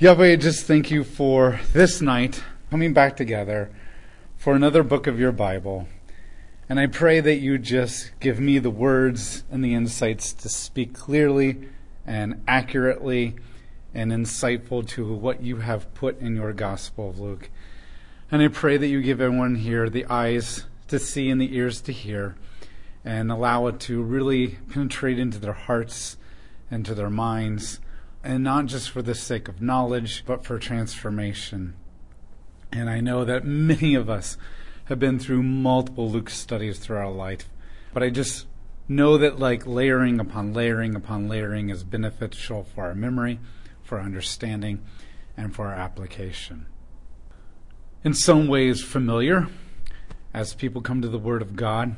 Yahweh, just thank you for this night coming back together for another book of your Bible. And I pray that you just give me the words and the insights to speak clearly and accurately and insightful to what you have put in your Gospel of Luke. And I pray that you give everyone here the eyes to see and the ears to hear and allow it to really penetrate into their hearts and to their minds, and not just for the sake of knowledge, but for transformation. And I know that many of us have been through multiple Luke studies through our life, but I just know that like layering upon layering upon layering is beneficial for our memory, for our understanding, and for our application. In some ways, familiar as people come to the Word of God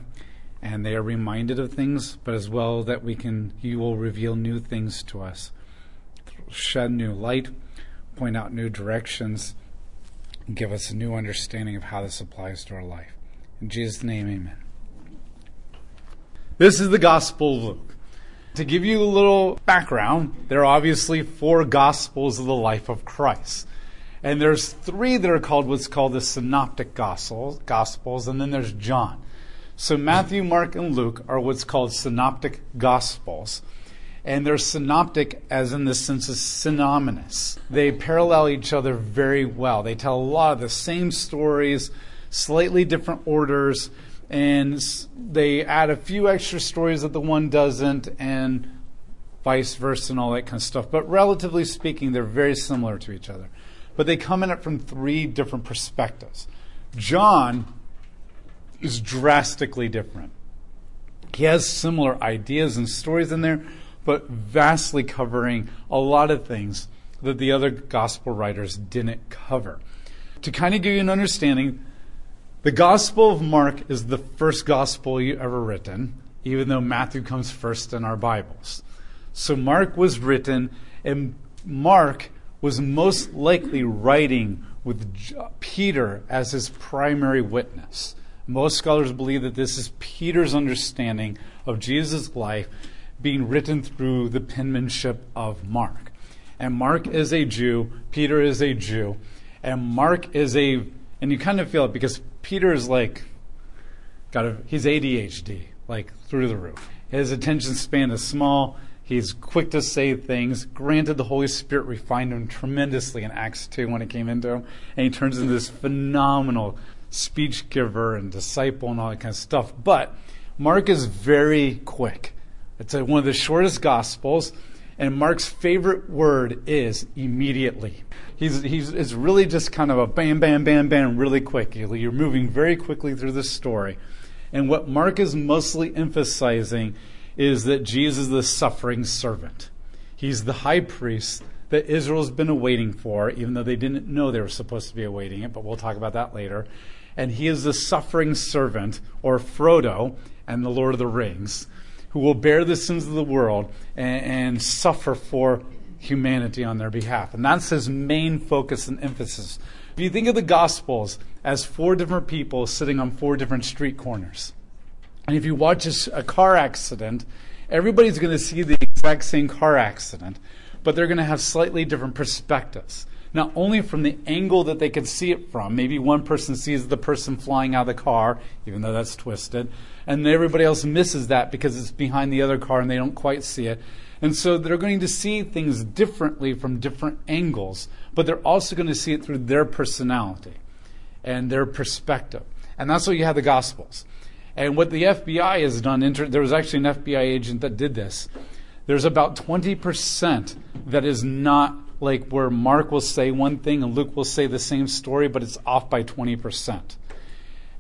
and they are reminded of things, but as well that we can, you will reveal new things to us, shed new light, point out new directions, give us a new understanding of how this applies to our life. In Jesus' name, amen. This is the Gospel of Luke. To give you a little background, there are obviously four Gospels of the life of Christ. And there's three that are called what's called the Synoptic Gospels, Gospels and then there's John. So Matthew, Mark, and Luke are what's called synoptic gospels. And they're synoptic as in the sense of synonymous. They parallel each other very well. They tell a lot of the same stories, slightly different orders, and they add a few extra stories that the one doesn't, and vice versa, and all that kind of stuff. But relatively speaking, they're very similar to each other. But they come in it from three different perspectives. John is drastically different. He has similar ideas and stories in there, but vastly covering a lot of things that the other gospel writers didn't cover. To kind of give you an understanding, the Gospel of Mark is the first gospel you ever written, even though Matthew comes first in our Bibles. So Mark was written, and Mark was most likely writing with Peter as his primary witness. Most scholars believe that this is Peter's understanding of Jesus' life being written through the penmanship of Mark. And Mark is a Jew, Peter is a Jew, and Mark is a, and you kind of feel it because Peter is like, got a, he's ADHD, like through the roof. His attention span is small. He's quick to say things. Granted, the Holy Spirit refined him tremendously in Acts 2 when it came into him, and he turns into this phenomenal speech giver and disciple and all that kind of stuff. But Mark is very quick. It's one of the shortest gospels, and Mark's favorite word is immediately. He's, he's, it's really just kind of a bam, bam, bam, bam, really quick. You're moving very quickly through the story. And what Mark is mostly emphasizing is that Jesus is the suffering servant. He's the high priest that Israel's been awaiting for, even though they didn't know they were supposed to be awaiting it, but we'll talk about that later and he is the suffering servant, or Frodo, and the Lord of the Rings, who will bear the sins of the world and, and suffer for humanity on their behalf. And that's his main focus and emphasis. If you think of the Gospels as four different people sitting on four different street corners, and if you watch a, a car accident, everybody's going to see the exact same car accident, but they're going to have slightly different perspectives not only from the angle that they can see it from. Maybe one person sees the person flying out of the car, even though that's twisted, and everybody else misses that because it's behind the other car and they don't quite see it. And so they're going to see things differently from different angles, but they're also going to see it through their personality and their perspective. And that's what you have the Gospels. And what the FBI has done, there was actually an FBI agent that did this. There's about 20% that is not like where Mark will say one thing and Luke will say the same story, but it's off by 20%.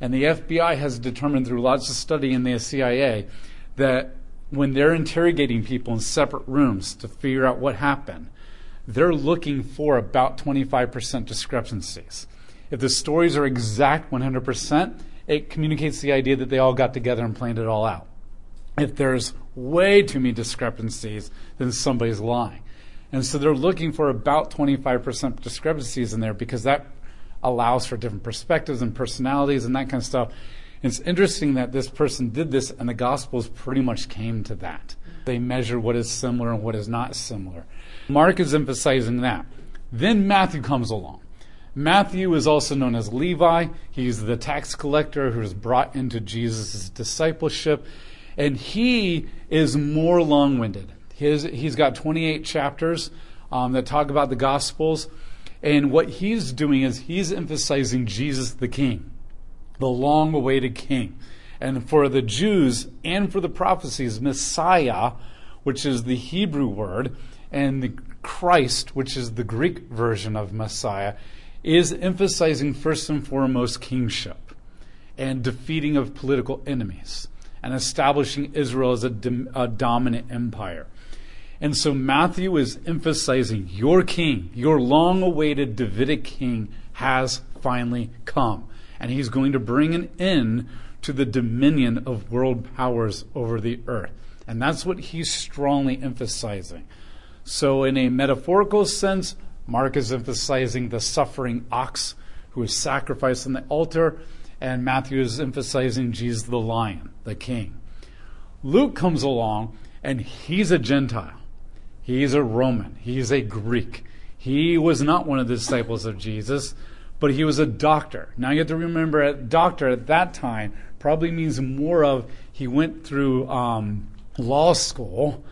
And the FBI has determined through lots of study in the CIA that when they're interrogating people in separate rooms to figure out what happened, they're looking for about 25% discrepancies. If the stories are exact 100%, it communicates the idea that they all got together and planned it all out. If there's way too many discrepancies, then somebody's lying. And so they're looking for about 25% discrepancies in there because that allows for different perspectives and personalities and that kind of stuff. It's interesting that this person did this and the Gospels pretty much came to that. They measure what is similar and what is not similar. Mark is emphasizing that. Then Matthew comes along. Matthew is also known as Levi. He's the tax collector who is brought into Jesus' discipleship. And he is more long winded. he's got 28 chapters um, that talk about the Gospels. And what he's doing is he's emphasizing Jesus the King, the long awaited King. And for the Jews and for the prophecies, Messiah, which is the Hebrew word, and the Christ, which is the Greek version of Messiah, is emphasizing first and foremost kingship and defeating of political enemies and establishing Israel as a, a dominant empire. And so Matthew is emphasizing your king, your long awaited Davidic king, has finally come. And he's going to bring an end to the dominion of world powers over the earth. And that's what he's strongly emphasizing. So, in a metaphorical sense, Mark is emphasizing the suffering ox who is sacrificed on the altar, and Matthew is emphasizing Jesus the lion, the king. Luke comes along, and he's a Gentile. He's a Roman. He's a Greek. He was not one of the disciples of Jesus, but he was a doctor. Now you have to remember, a doctor at that time probably means more of he went through um, law school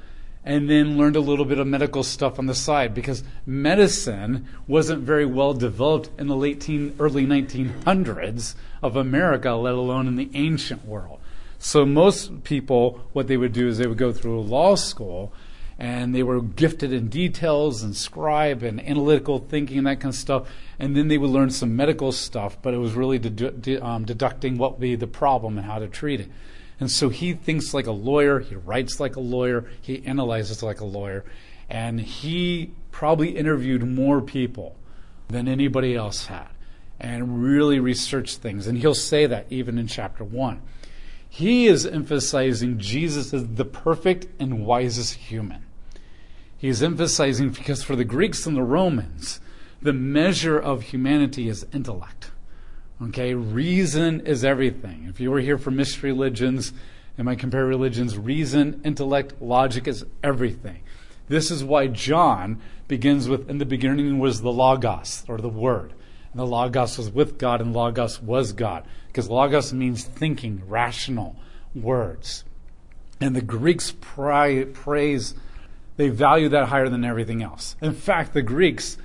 and then learned a little bit of medical stuff on the side because medicine wasn't very well developed in the late teen, early 1900s of America, let alone in the ancient world. So most people, what they would do is they would go through law school and they were gifted in details and scribe and analytical thinking and that kind of stuff. And then they would learn some medical stuff, but it was really dedu- um, deducting what would be the problem and how to treat it. And so he thinks like a lawyer, he writes like a lawyer, he analyzes like a lawyer, and he probably interviewed more people than anybody else had and really researched things. And he'll say that even in chapter 1. He is emphasizing Jesus as the perfect and wisest human. He's emphasizing because for the Greeks and the Romans, the measure of humanity is intellect. Okay, reason is everything. If you were here for mystery religions and I compare religions, reason, intellect, logic is everything. This is why John begins with, in the beginning was the Logos, or the Word. And the Logos was with God, and Logos was God. Because Logos means thinking, rational words. And the Greeks praise they value that higher than everything else. In fact, the Greeks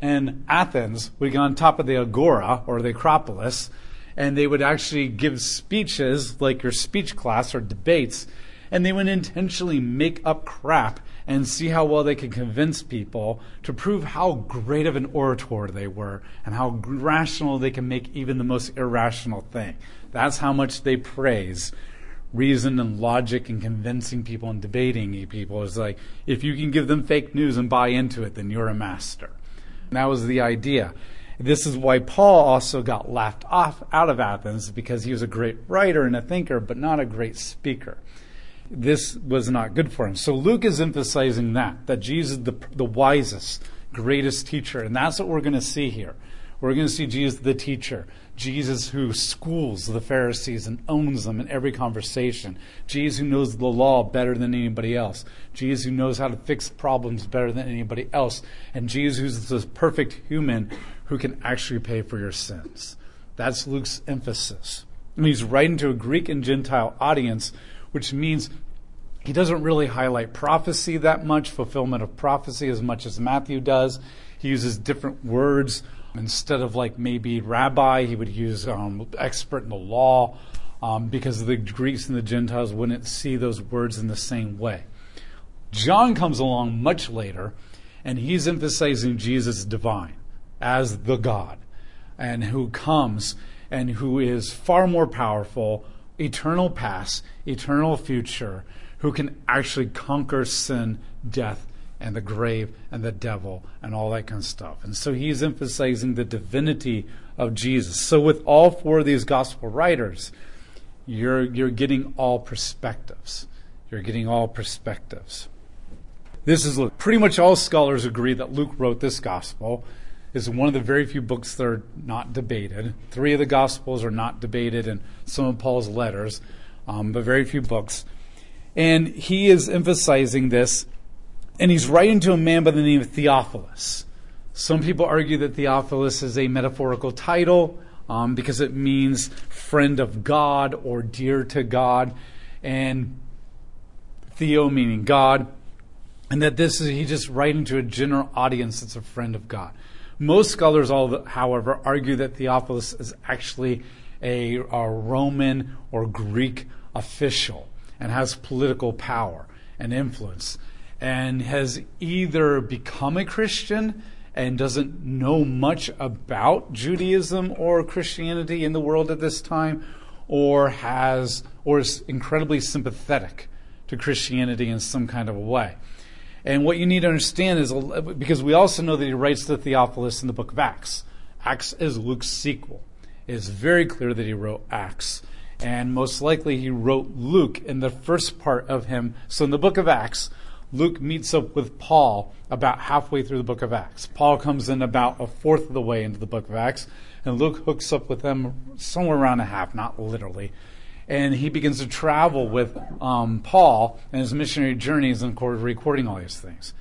in Athens would get on top of the agora or the Acropolis and they would actually give speeches like your speech class or debates and they would intentionally make up crap and see how well they could convince people to prove how great of an orator they were and how rational they can make even the most irrational thing. That's how much they praise reason and logic and convincing people and debating people is like if you can give them fake news and buy into it then you're a master. And that was the idea. This is why paul also got laughed off out of athens because he was a great writer and a thinker but not a great speaker. This was not good for him. So luke is emphasizing that that jesus the, the wisest greatest teacher. And that's what we're going to see here. We're going to see jesus the teacher Jesus who schools the Pharisees and owns them in every conversation. Jesus who knows the law better than anybody else. Jesus who knows how to fix problems better than anybody else. And Jesus who's this perfect human who can actually pay for your sins. That's Luke's emphasis. And he's writing to a Greek and Gentile audience, which means he doesn't really highlight prophecy that much, fulfillment of prophecy, as much as Matthew does. He uses different words Instead of like maybe rabbi, he would use um, expert in the law um, because the Greeks and the Gentiles wouldn't see those words in the same way. John comes along much later, and he's emphasizing Jesus divine as the God, and who comes and who is far more powerful, eternal past, eternal future, who can actually conquer sin, death, and the grave and the devil and all that kind of stuff. And so he's emphasizing the divinity of Jesus. So with all four of these gospel writers, you're you're getting all perspectives. You're getting all perspectives. This is pretty much all scholars agree that Luke wrote this gospel. Is one of the very few books that are not debated. Three of the gospels are not debated in some of Paul's letters, um, but very few books. And he is emphasizing this and he's writing to a man by the name of Theophilus. Some people argue that Theophilus is a metaphorical title um, because it means friend of God or dear to God, and Theo meaning God, and that this is he's just writing to a general audience that's a friend of God. Most scholars, however, argue that Theophilus is actually a, a Roman or Greek official and has political power and influence and has either become a Christian and doesn't know much about Judaism or Christianity in the world at this time, or has or is incredibly sympathetic to Christianity in some kind of a way. And what you need to understand is because we also know that he writes to Theophilus in the book of Acts. Acts is Luke's sequel. It is very clear that he wrote Acts. And most likely he wrote Luke in the first part of him. So in the book of Acts, Luke meets up with Paul about halfway through the book of Acts. Paul comes in about a fourth of the way into the book of Acts, and Luke hooks up with them somewhere around a half, not literally. And he begins to travel with um, Paul and his missionary journeys and recording all these things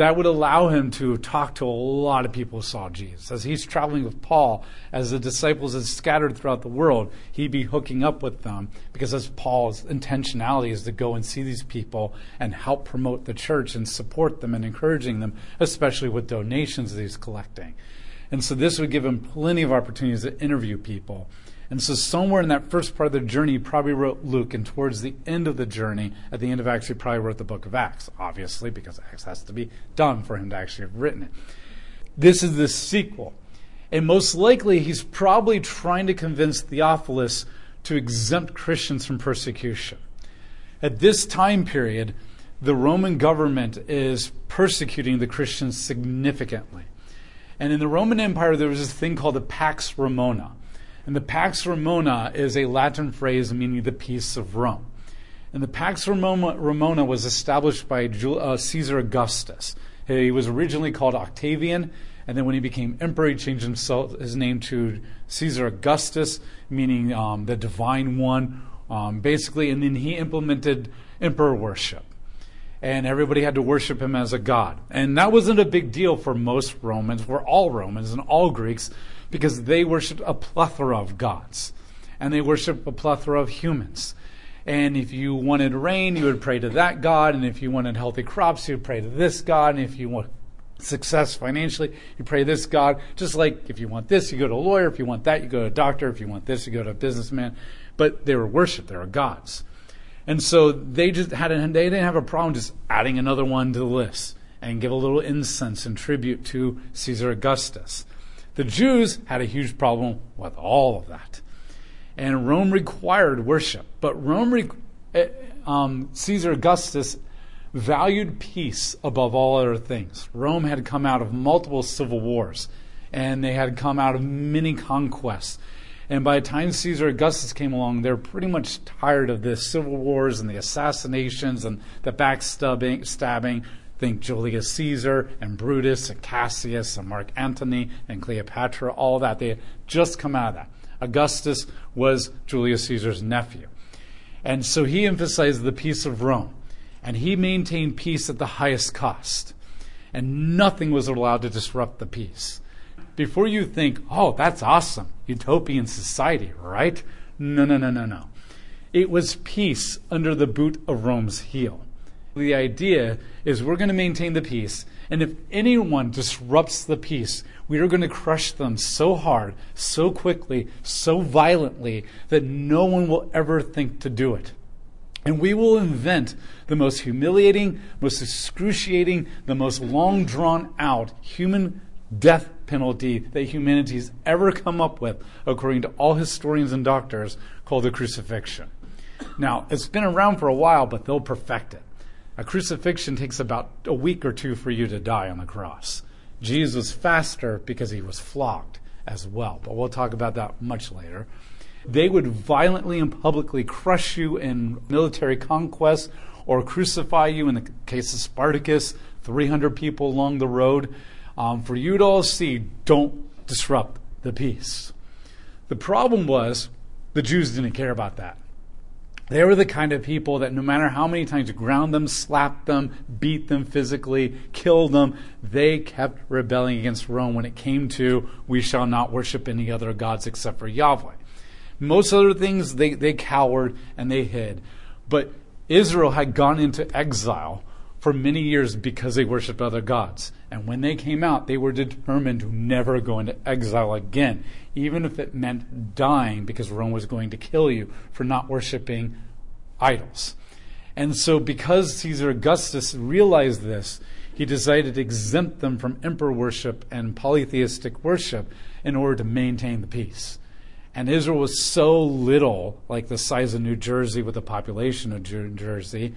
that would allow him to talk to a lot of people who saw Jesus. As he's traveling with Paul, as the disciples are scattered throughout the world, he'd be hooking up with them because as Paul's intentionality is to go and see these people and help promote the church and support them and encouraging them, especially with donations that he's collecting. And so this would give him plenty of opportunities to interview people and so, somewhere in that first part of the journey, he probably wrote Luke, and towards the end of the journey, at the end of Acts, he probably wrote the book of Acts, obviously, because Acts has to be done for him to actually have written it. This is the sequel. And most likely, he's probably trying to convince Theophilus to exempt Christians from persecution. At this time period, the Roman government is persecuting the Christians significantly. And in the Roman Empire, there was this thing called the Pax Romana. And the Pax Romana is a Latin phrase meaning the peace of Rome. And the Pax Romana was established by uh, Caesar Augustus. He was originally called Octavian, and then when he became emperor, he changed himself, his name to Caesar Augustus, meaning um, the divine one, um, basically. And then he implemented emperor worship. And everybody had to worship him as a god. And that wasn't a big deal for most Romans, for all Romans and all Greeks, because they worshiped a plethora of gods and they worshiped a plethora of humans. And if you wanted rain, you would pray to that God. And if you wanted healthy crops, you would pray to this God. And if you want success financially, you pray this God. Just like if you want this, you go to a lawyer. If you want that, you go to a doctor. If you want this, you go to a businessman. But they were worshipped. They were gods. And so they just had, a, they didn't have a problem just adding another one to the list and give a little incense and tribute to Caesar Augustus. The Jews had a huge problem with all of that. And Rome required worship. But Rome, re- eh, um, Caesar Augustus valued peace above all other things. Rome had come out of multiple civil wars, and they had come out of many conquests. And by the time Caesar Augustus came along, they were pretty much tired of the civil wars and the assassinations and the backstabbing, stabbing, Think Julius Caesar and Brutus and Cassius and Mark Antony and Cleopatra, all that. They just come out of that. Augustus was Julius Caesar's nephew. And so he emphasized the peace of Rome. And he maintained peace at the highest cost. And nothing was allowed to disrupt the peace. Before you think, oh, that's awesome, utopian society, right? No, no, no, no, no. It was peace under the boot of Rome's heel. The idea is we're going to maintain the peace, and if anyone disrupts the peace, we are going to crush them so hard, so quickly, so violently that no one will ever think to do it. And we will invent the most humiliating, most excruciating, the most long drawn out human death penalty that humanity's ever come up with, according to all historians and doctors, called the crucifixion. Now, it's been around for a while, but they'll perfect it. A crucifixion takes about a week or two for you to die on the cross. Jesus was faster because he was flogged as well, but we'll talk about that much later. They would violently and publicly crush you in military conquest or crucify you, in the case of Spartacus, 300 people along the road. Um, for you to all see, don't disrupt the peace. The problem was the Jews didn't care about that. They were the kind of people that no matter how many times you ground them, slapped them, beat them physically, killed them, they kept rebelling against Rome when it came to, we shall not worship any other gods except for Yahweh. Most other things, they, they cowered and they hid. But Israel had gone into exile for many years because they worshiped other gods. And when they came out, they were determined to never go into exile again, even if it meant dying because Rome was going to kill you for not worshiping idols. And so, because Caesar Augustus realized this, he decided to exempt them from emperor worship and polytheistic worship in order to maintain the peace. And Israel was so little, like the size of New Jersey with the population of New Jersey,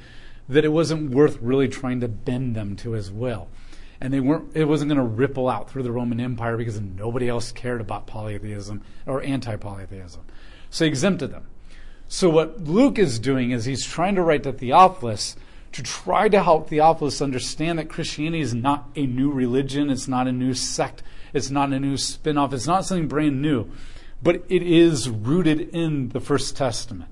that it wasn't worth really trying to bend them to his will. And they weren't, it wasn't going to ripple out through the Roman Empire because nobody else cared about polytheism or anti polytheism. So he exempted them. So what Luke is doing is he's trying to write to Theophilus to try to help Theophilus understand that Christianity is not a new religion, it's not a new sect, it's not a new spin off, it's not something brand new, but it is rooted in the First Testament.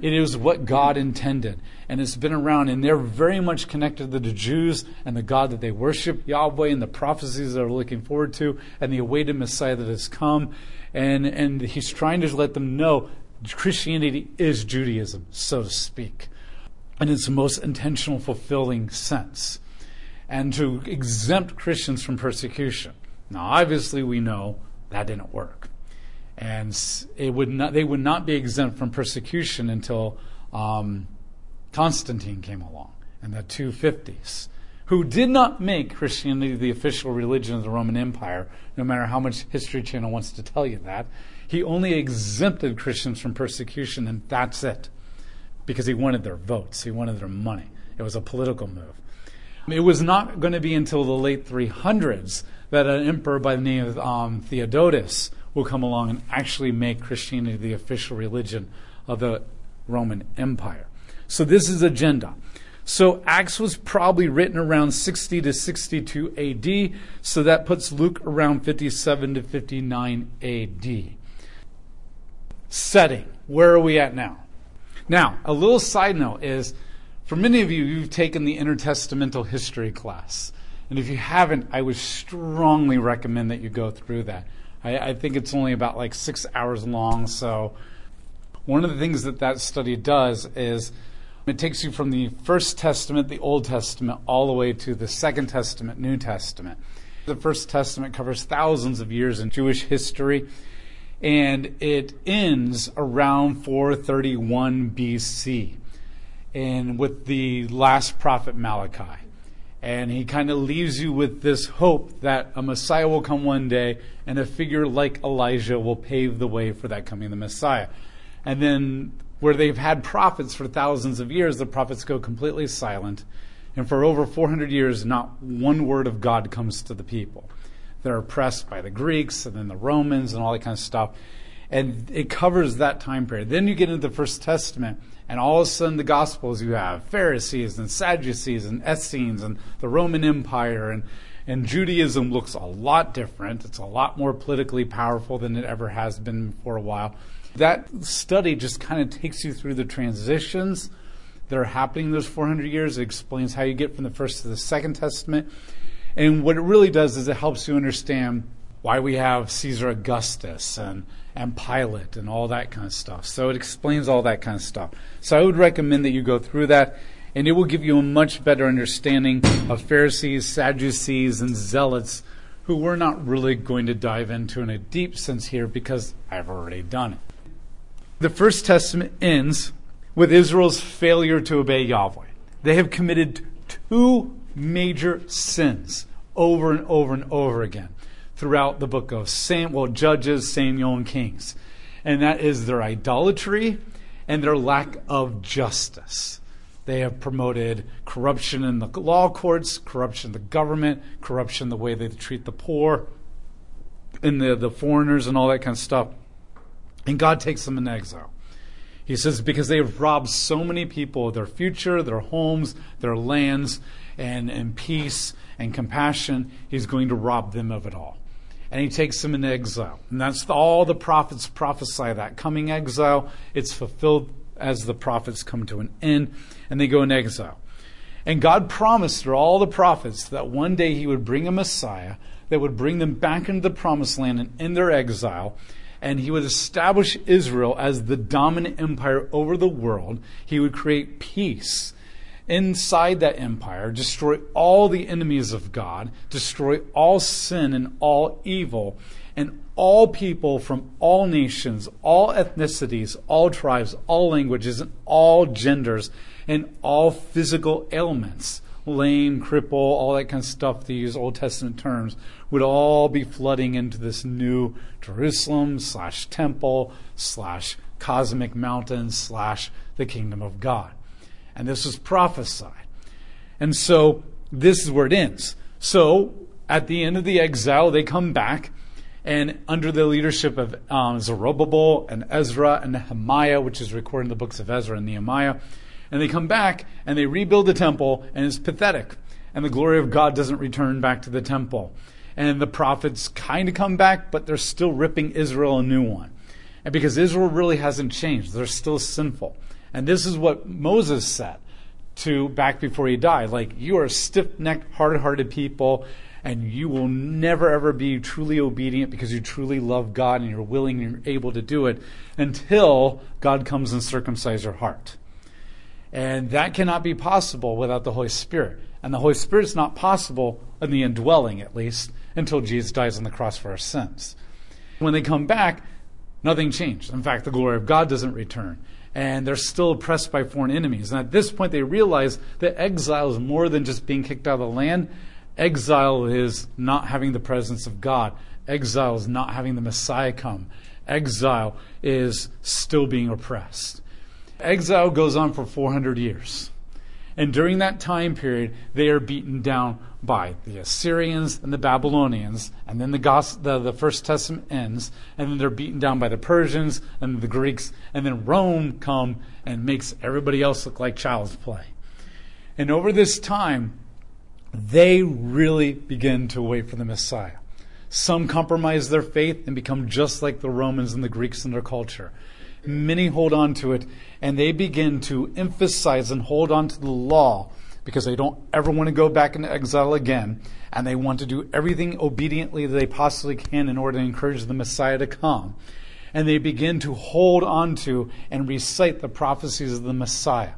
It is what God intended, and it's been around, and they're very much connected to the Jews and the God that they worship, Yahweh, and the prophecies they're looking forward to, and the awaited Messiah that has come. And, and he's trying to let them know Christianity is Judaism, so to speak, in its most intentional, fulfilling sense, and to exempt Christians from persecution. Now, obviously, we know that didn't work and it would not, they would not be exempt from persecution until um, Constantine came along in the 250s, who did not make Christianity the official religion of the Roman Empire, no matter how much History Channel wants to tell you that. He only exempted Christians from persecution, and that's it, because he wanted their votes, he wanted their money. It was a political move. It was not going to be until the late 300s that an emperor by the name of um, Theodosius will come along and actually make Christianity the official religion of the Roman Empire. So this is agenda. So Acts was probably written around 60 to 62 AD, so that puts Luke around 57 to 59 AD. Setting. Where are we at now? Now, a little side note is for many of you, you've taken the intertestamental history class. And if you haven't, I would strongly recommend that you go through that. I, I think it's only about like six hours long. So, one of the things that that study does is it takes you from the First Testament, the Old Testament, all the way to the Second Testament, New Testament. The First Testament covers thousands of years in Jewish history, and it ends around 431 BC, and with the last prophet Malachi. And he kind of leaves you with this hope that a Messiah will come one day and a figure like Elijah will pave the way for that coming of the Messiah. And then where they've had prophets for thousands of years, the prophets go completely silent. And for over 400 years, not one word of God comes to the people. They're oppressed by the Greeks and then the Romans and all that kind of stuff. And it covers that time period. Then you get into the First Testament, and all of a sudden, the Gospels you have Pharisees and Sadducees and Essenes and the Roman Empire and and Judaism looks a lot different. It's a lot more politically powerful than it ever has been for a while. That study just kind of takes you through the transitions that are happening in those 400 years. It explains how you get from the first to the second testament. And what it really does is it helps you understand why we have Caesar Augustus and and Pilate and all that kind of stuff. So it explains all that kind of stuff. So I would recommend that you go through that, and it will give you a much better understanding of Pharisees, Sadducees, and Zealots, who we're not really going to dive into in a deep sense here because I've already done it. The First Testament ends with Israel's failure to obey Yahweh. They have committed two major sins over and over and over again throughout the book of Sam, well, Judges, Samuel, and Kings. And that is their idolatry and their lack of justice. They have promoted corruption in the law courts, corruption in the government, corruption in the way they treat the poor and the, the foreigners and all that kind of stuff. And God takes them in exile. He says, because they have robbed so many people of their future, their homes, their lands, and, and peace and compassion, He's going to rob them of it all and he takes them into exile. And that's all the prophets prophesy that coming exile. It's fulfilled as the prophets come to an end and they go in exile. And God promised through all the prophets that one day he would bring a Messiah that would bring them back into the promised land and in their exile. And he would establish Israel as the dominant empire over the world. He would create peace inside that empire, destroy all the enemies of God, destroy all sin and all evil, and all people from all nations, all ethnicities, all tribes, all languages, and all genders, and all physical ailments lame, cripple, all that kind of stuff, to use Old Testament terms, would all be flooding into this new Jerusalem slash temple slash cosmic mountain slash the kingdom of God. And this was prophesied. And so this is where it ends. So at the end of the exile, they come back, and under the leadership of um, Zerubbabel and Ezra and Nehemiah, which is recorded in the books of Ezra and Nehemiah, and they come back and they rebuild the temple, and it's pathetic. And the glory of God doesn't return back to the temple. And the prophets kind of come back, but they're still ripping Israel a new one. And because Israel really hasn't changed, they're still sinful. And this is what Moses said to back before he died. Like, you are stiff necked, hard hearted people, and you will never ever be truly obedient because you truly love God and you're willing and you're able to do it until God comes and circumcises your heart. And that cannot be possible without the Holy Spirit. And the Holy Spirit is not possible in the indwelling, at least, until Jesus dies on the cross for our sins. When they come back, nothing changed. In fact, the glory of God doesn't return. And they're still oppressed by foreign enemies. And at this point, they realize that exile is more than just being kicked out of the land. Exile is not having the presence of God. Exile is not having the Messiah come. Exile is still being oppressed. Exile goes on for 400 years. And during that time period, they are beaten down by the Assyrians and the Babylonians, and then the, the, the, First Testament ends, and then they're beaten down by the Persians and the Greeks, and then Rome come and makes everybody else look like child's play. And over this time, they really begin to wait for the Messiah. Some compromise their faith and become just like the Romans and the Greeks in their culture. Many hold on to it, and they begin to emphasize and hold on to the law because they don't ever want to go back into exile again, and they want to do everything obediently that they possibly can in order to encourage the Messiah to come. And they begin to hold on to and recite the prophecies of the Messiah.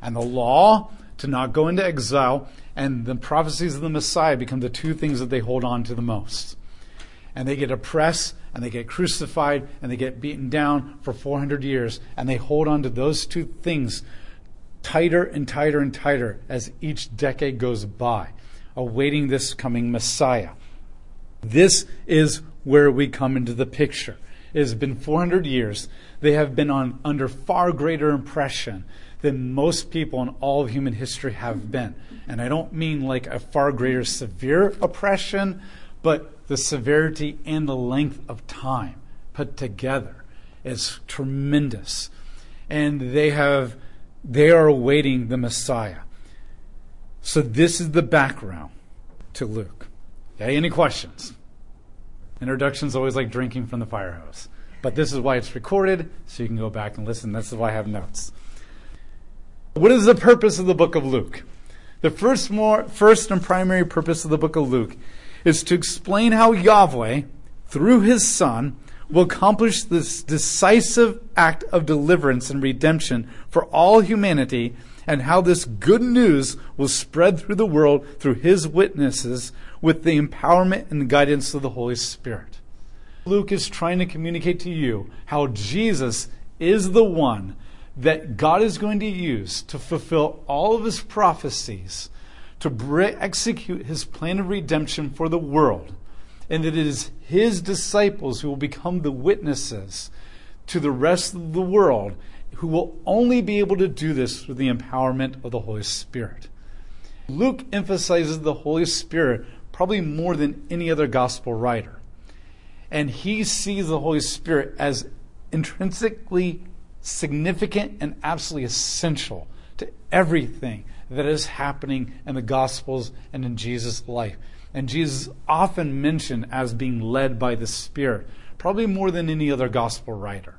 And the law to not go into exile and the prophecies of the Messiah become the two things that they hold on to the most. And they get oppressed and they get crucified and they get beaten down for 400 years and they hold on to those two things tighter and tighter and tighter as each decade goes by, awaiting this coming Messiah. This is where we come into the picture. It has been 400 years. They have been on, under far greater oppression than most people in all of human history have been. And I don't mean like a far greater severe oppression, but the severity and the length of time put together is tremendous. And they have they are awaiting the Messiah. So this is the background to Luke. Okay, any questions? Introduction's always like drinking from the fire hose. But this is why it's recorded, so you can go back and listen. This is why I have notes. What is the purpose of the book of Luke? The first, more, first and primary purpose of the book of Luke is to explain how Yahweh, through his Son, will accomplish this decisive act of deliverance and redemption for all humanity, and how this good news will spread through the world through his witnesses with the empowerment and guidance of the Holy Spirit. Luke is trying to communicate to you how Jesus is the one that God is going to use to fulfill all of his prophecies to execute his plan of redemption for the world, and that it is his disciples who will become the witnesses to the rest of the world who will only be able to do this through the empowerment of the Holy Spirit. Luke emphasizes the Holy Spirit probably more than any other gospel writer. And he sees the Holy Spirit as intrinsically significant and absolutely essential to everything that is happening in the Gospels and in Jesus' life. And Jesus is often mentioned as being led by the Spirit, probably more than any other Gospel writer.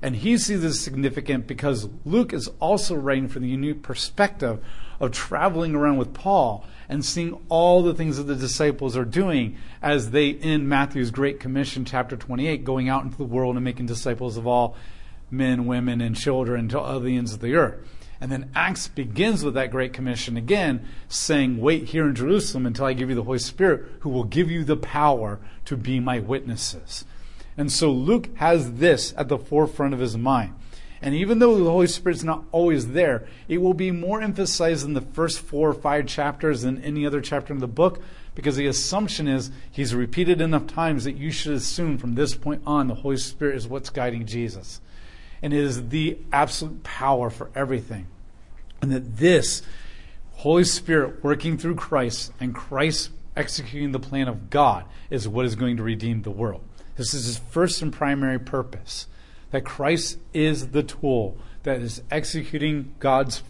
And he sees this significant because Luke is also writing from the unique perspective of traveling around with Paul and seeing all the things that the disciples are doing as they in Matthew's Great Commission, chapter 28, going out into the world and making disciples of all men, women, and children to all the ends of the earth. And then Acts begins with that Great Commission again, saying, Wait here in Jerusalem until I give you the Holy Spirit, who will give you the power to be my witnesses. And so Luke has this at the forefront of his mind. And even though the Holy Spirit's not always there, it will be more emphasized in the first four or five chapters than any other chapter in the book, because the assumption is he's repeated enough times that you should assume from this point on the Holy Spirit is what's guiding Jesus and it is the absolute power for everything. And that this Holy Spirit working through Christ and Christ executing the plan of God is what is going to redeem the world. This is his first and primary purpose. That Christ is the tool that is executing God's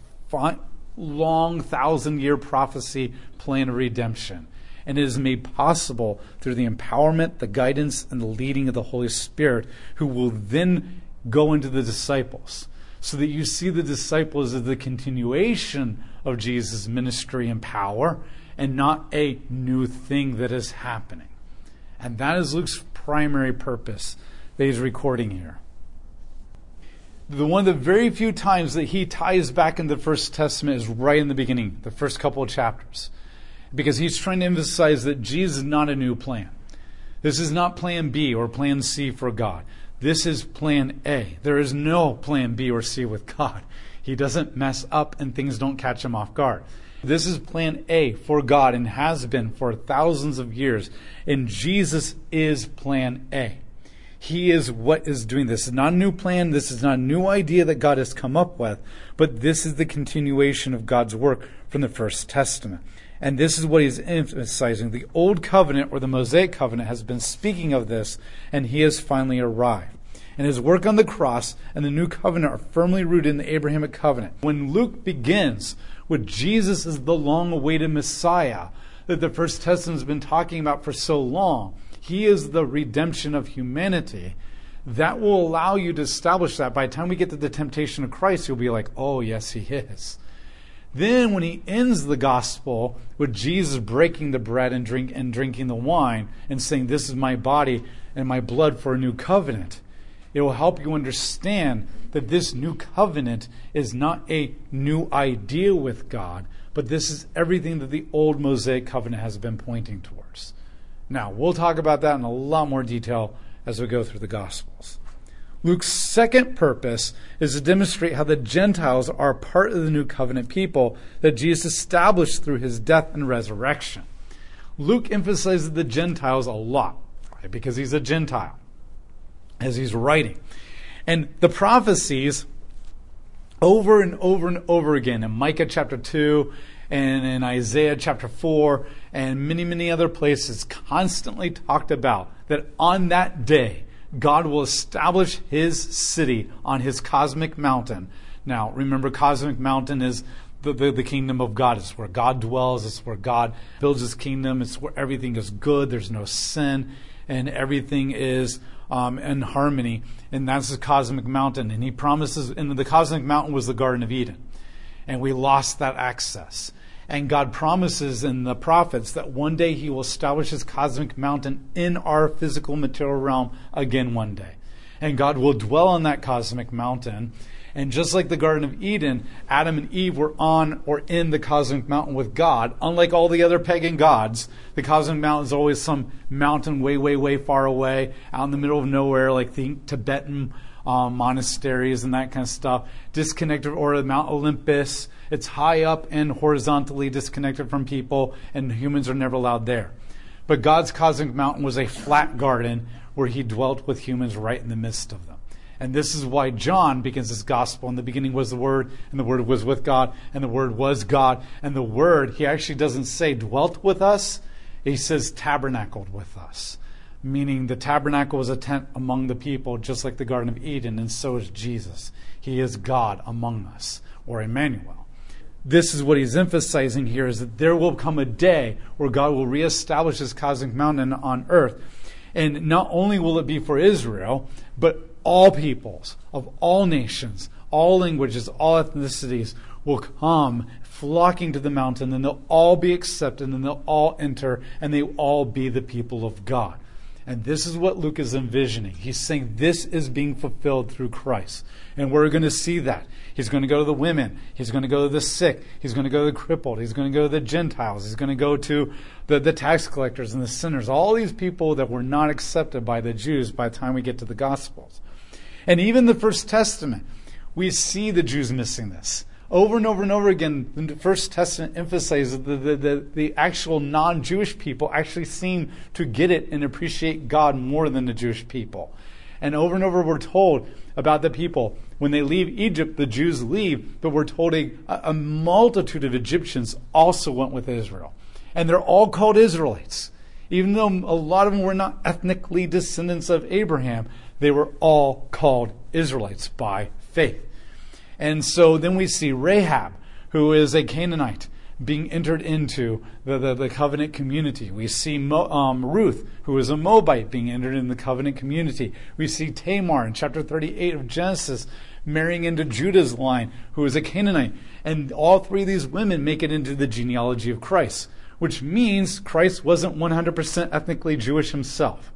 long thousand year prophecy plan of redemption. And it is made possible through the empowerment, the guidance, and the leading of the Holy Spirit, who will then go into the disciples so that you see the disciples as the continuation of Jesus' ministry and power and not a new thing that is happening. And that is Luke's primary purpose that he's recording here. The one of the very few times that he ties back into the First Testament is right in the beginning, the first couple of chapters. Because he's trying to emphasize that Jesus is not a new plan. This is not plan B or plan C for God. This is plan A. There is no plan B or C with God. He doesn't mess up and things don't catch him off guard. This is plan A for God and has been for thousands of years. And Jesus is plan A. He is what is doing this. Is not a new plan. This is not a new idea that God has come up with, but this is the continuation of God's work from the First Testament. And this is what he's emphasizing. The Old Covenant, or the Mosaic Covenant, has been speaking of this, and he has finally arrived. And his work on the cross and the New Covenant are firmly rooted in the Abrahamic Covenant. When Luke begins with Jesus as the long awaited Messiah that the First Testament has been talking about for so long, he is the redemption of humanity. That will allow you to establish that. By the time we get to the temptation of Christ, you'll be like, oh, yes, he is. Then, when he ends the gospel with Jesus breaking the bread and, drink, and drinking the wine and saying, This is my body and my blood for a new covenant, it will help you understand that this new covenant is not a new idea with God, but this is everything that the old Mosaic covenant has been pointing towards. Now, we'll talk about that in a lot more detail as we go through the Gospels. Luke's second purpose is to demonstrate how the Gentiles are part of the new covenant people that Jesus established through his death and resurrection. Luke emphasizes the Gentiles a lot, right? Because he's a Gentile as he's writing. And the prophecies over and over and over again in Micah chapter 2 and in Isaiah chapter 4 and many, many other places constantly talked about that on that day, God will establish his city on his cosmic mountain. Now, remember, cosmic mountain is the, the, the, kingdom of God. It's where God dwells. It's where God builds his kingdom. It's where everything is good. There's no sin. And everything is um, in harmony. And that's the cosmic mountain. And he promises, and the cosmic mountain was the Garden of Eden. And we lost that access. And God promises in the prophets that one day He will establish His cosmic mountain in our physical material realm again one day. And God will dwell on that cosmic mountain. And just like the Garden of Eden, Adam and Eve were on or in the cosmic mountain with God. Unlike all the other pagan gods, the cosmic mountain is always some mountain way, way, way far away, out in the middle of nowhere, like the Tibetan um, monasteries and that kind of stuff, disconnected, or Mount Olympus. It's high up and horizontally disconnected from people, and humans are never allowed there. But God's cosmic mountain was a flat garden where he dwelt with humans right in the midst of them. And this is why John begins his gospel. In the beginning was the Word, and the Word was with God, and the Word was God. And the Word, he actually doesn't say dwelt with us, he says tabernacled with us meaning the tabernacle was a tent among the people, just like the Garden of Eden, and so is Jesus. He is God among us, or Emmanuel. This is what he's emphasizing here is that there will come a day where God will reestablish his cosmic mountain on earth. And not only will it be for Israel, but all peoples, of all nations, all languages, all ethnicities will come flocking to the mountain, and they'll all be accepted, and they'll all enter, and they will all be the people of God. And this is what Luke is envisioning. He's saying this is being fulfilled through Christ. And we're going to see that. He's going to go to the women. He's going to go to the sick. He's going to go to the crippled. He's going to go to the Gentiles. He's going to go to the, the tax collectors and the sinners. All these people that were not accepted by the Jews by the time we get to the Gospels. And even the First Testament, we see the Jews missing this. Over and over and over again, the First Testament emphasizes the, the, the, the actual non Jewish people actually seem to get it and appreciate God more than the Jewish people. And over and over, we're told about the people. When they leave Egypt, the Jews leave, but we're told a, a multitude of Egyptians also went with Israel. And they're all called Israelites. Even though a lot of them were not ethnically descendants of Abraham, they were all called Israelites by faith. And so then we see Rahab, who is a Canaanite, being entered into the, the, the covenant community. We see Mo, um, Ruth, who is a Moabite, being entered in the covenant community. We see Tamar in chapter 38 of Genesis marrying into Judah's line, who is a Canaanite. And all three of these women make it into the genealogy of Christ, which means Christ wasn't 100% ethnically Jewish himself.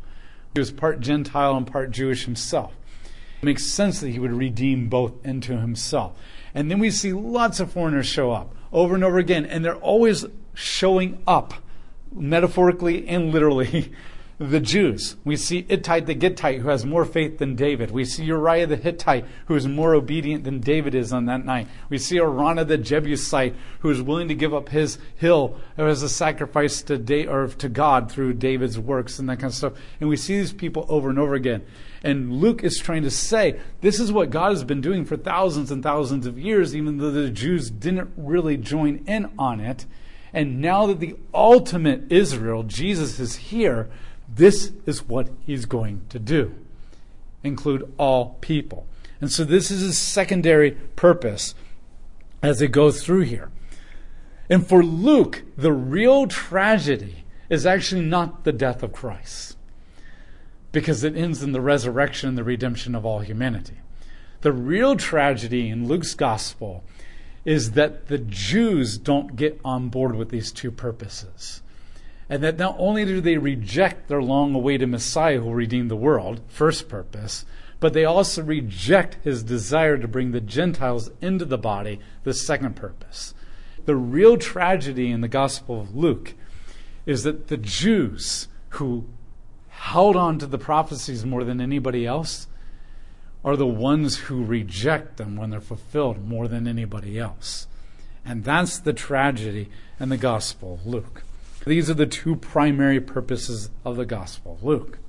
He was part Gentile and part Jewish himself. It makes sense that he would redeem both into himself. And then we see lots of foreigners show up over and over again, and they're always showing up, metaphorically and literally, the Jews. We see Ittai the Gittite, who has more faith than David. We see Uriah the Hittite, who is more obedient than David is on that night. We see Araunah the Jebusite, who is willing to give up his hill as a sacrifice to, da- or to God through David's works and that kind of stuff. And we see these people over and over again. And Luke is trying to say this is what God has been doing for thousands and thousands of years, even though the Jews didn't really join in on it. And now that the ultimate Israel, Jesus, is here, this is what he's going to do include all people. And so this is his secondary purpose as it goes through here. And for Luke, the real tragedy is actually not the death of Christ, because it ends in the resurrection and the redemption of all humanity. The real tragedy in Luke's gospel is that the Jews don't get on board with these two purposes and that not only do they reject their long awaited Messiah who redeemed the world, first purpose, but they also reject his desire to bring the Gentiles into the body, the second purpose. The real tragedy in the Gospel of Luke is that the Jews who held on to the prophecies more than anybody else are the ones who reject them when they're fulfilled more than anybody else. And that's the tragedy in the Gospel of Luke. These are the two primary purposes of the Gospel of Luke.